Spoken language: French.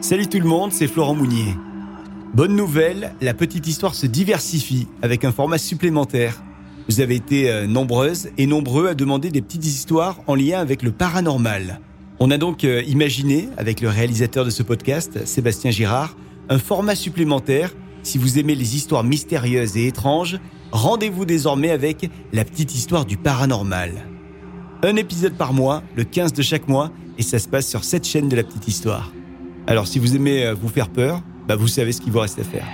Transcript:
Salut tout le monde, c'est Florent Mounier. Bonne nouvelle, la petite histoire se diversifie avec un format supplémentaire. Vous avez été euh, nombreuses et nombreux à demander des petites histoires en lien avec le paranormal. On a donc euh, imaginé, avec le réalisateur de ce podcast, Sébastien Girard, un format supplémentaire. Si vous aimez les histoires mystérieuses et étranges, rendez-vous désormais avec la petite histoire du paranormal. Un épisode par mois, le 15 de chaque mois, et ça se passe sur cette chaîne de la petite histoire. Alors si vous aimez euh, vous faire peur, bah vous savez ce qu'il vous reste à faire.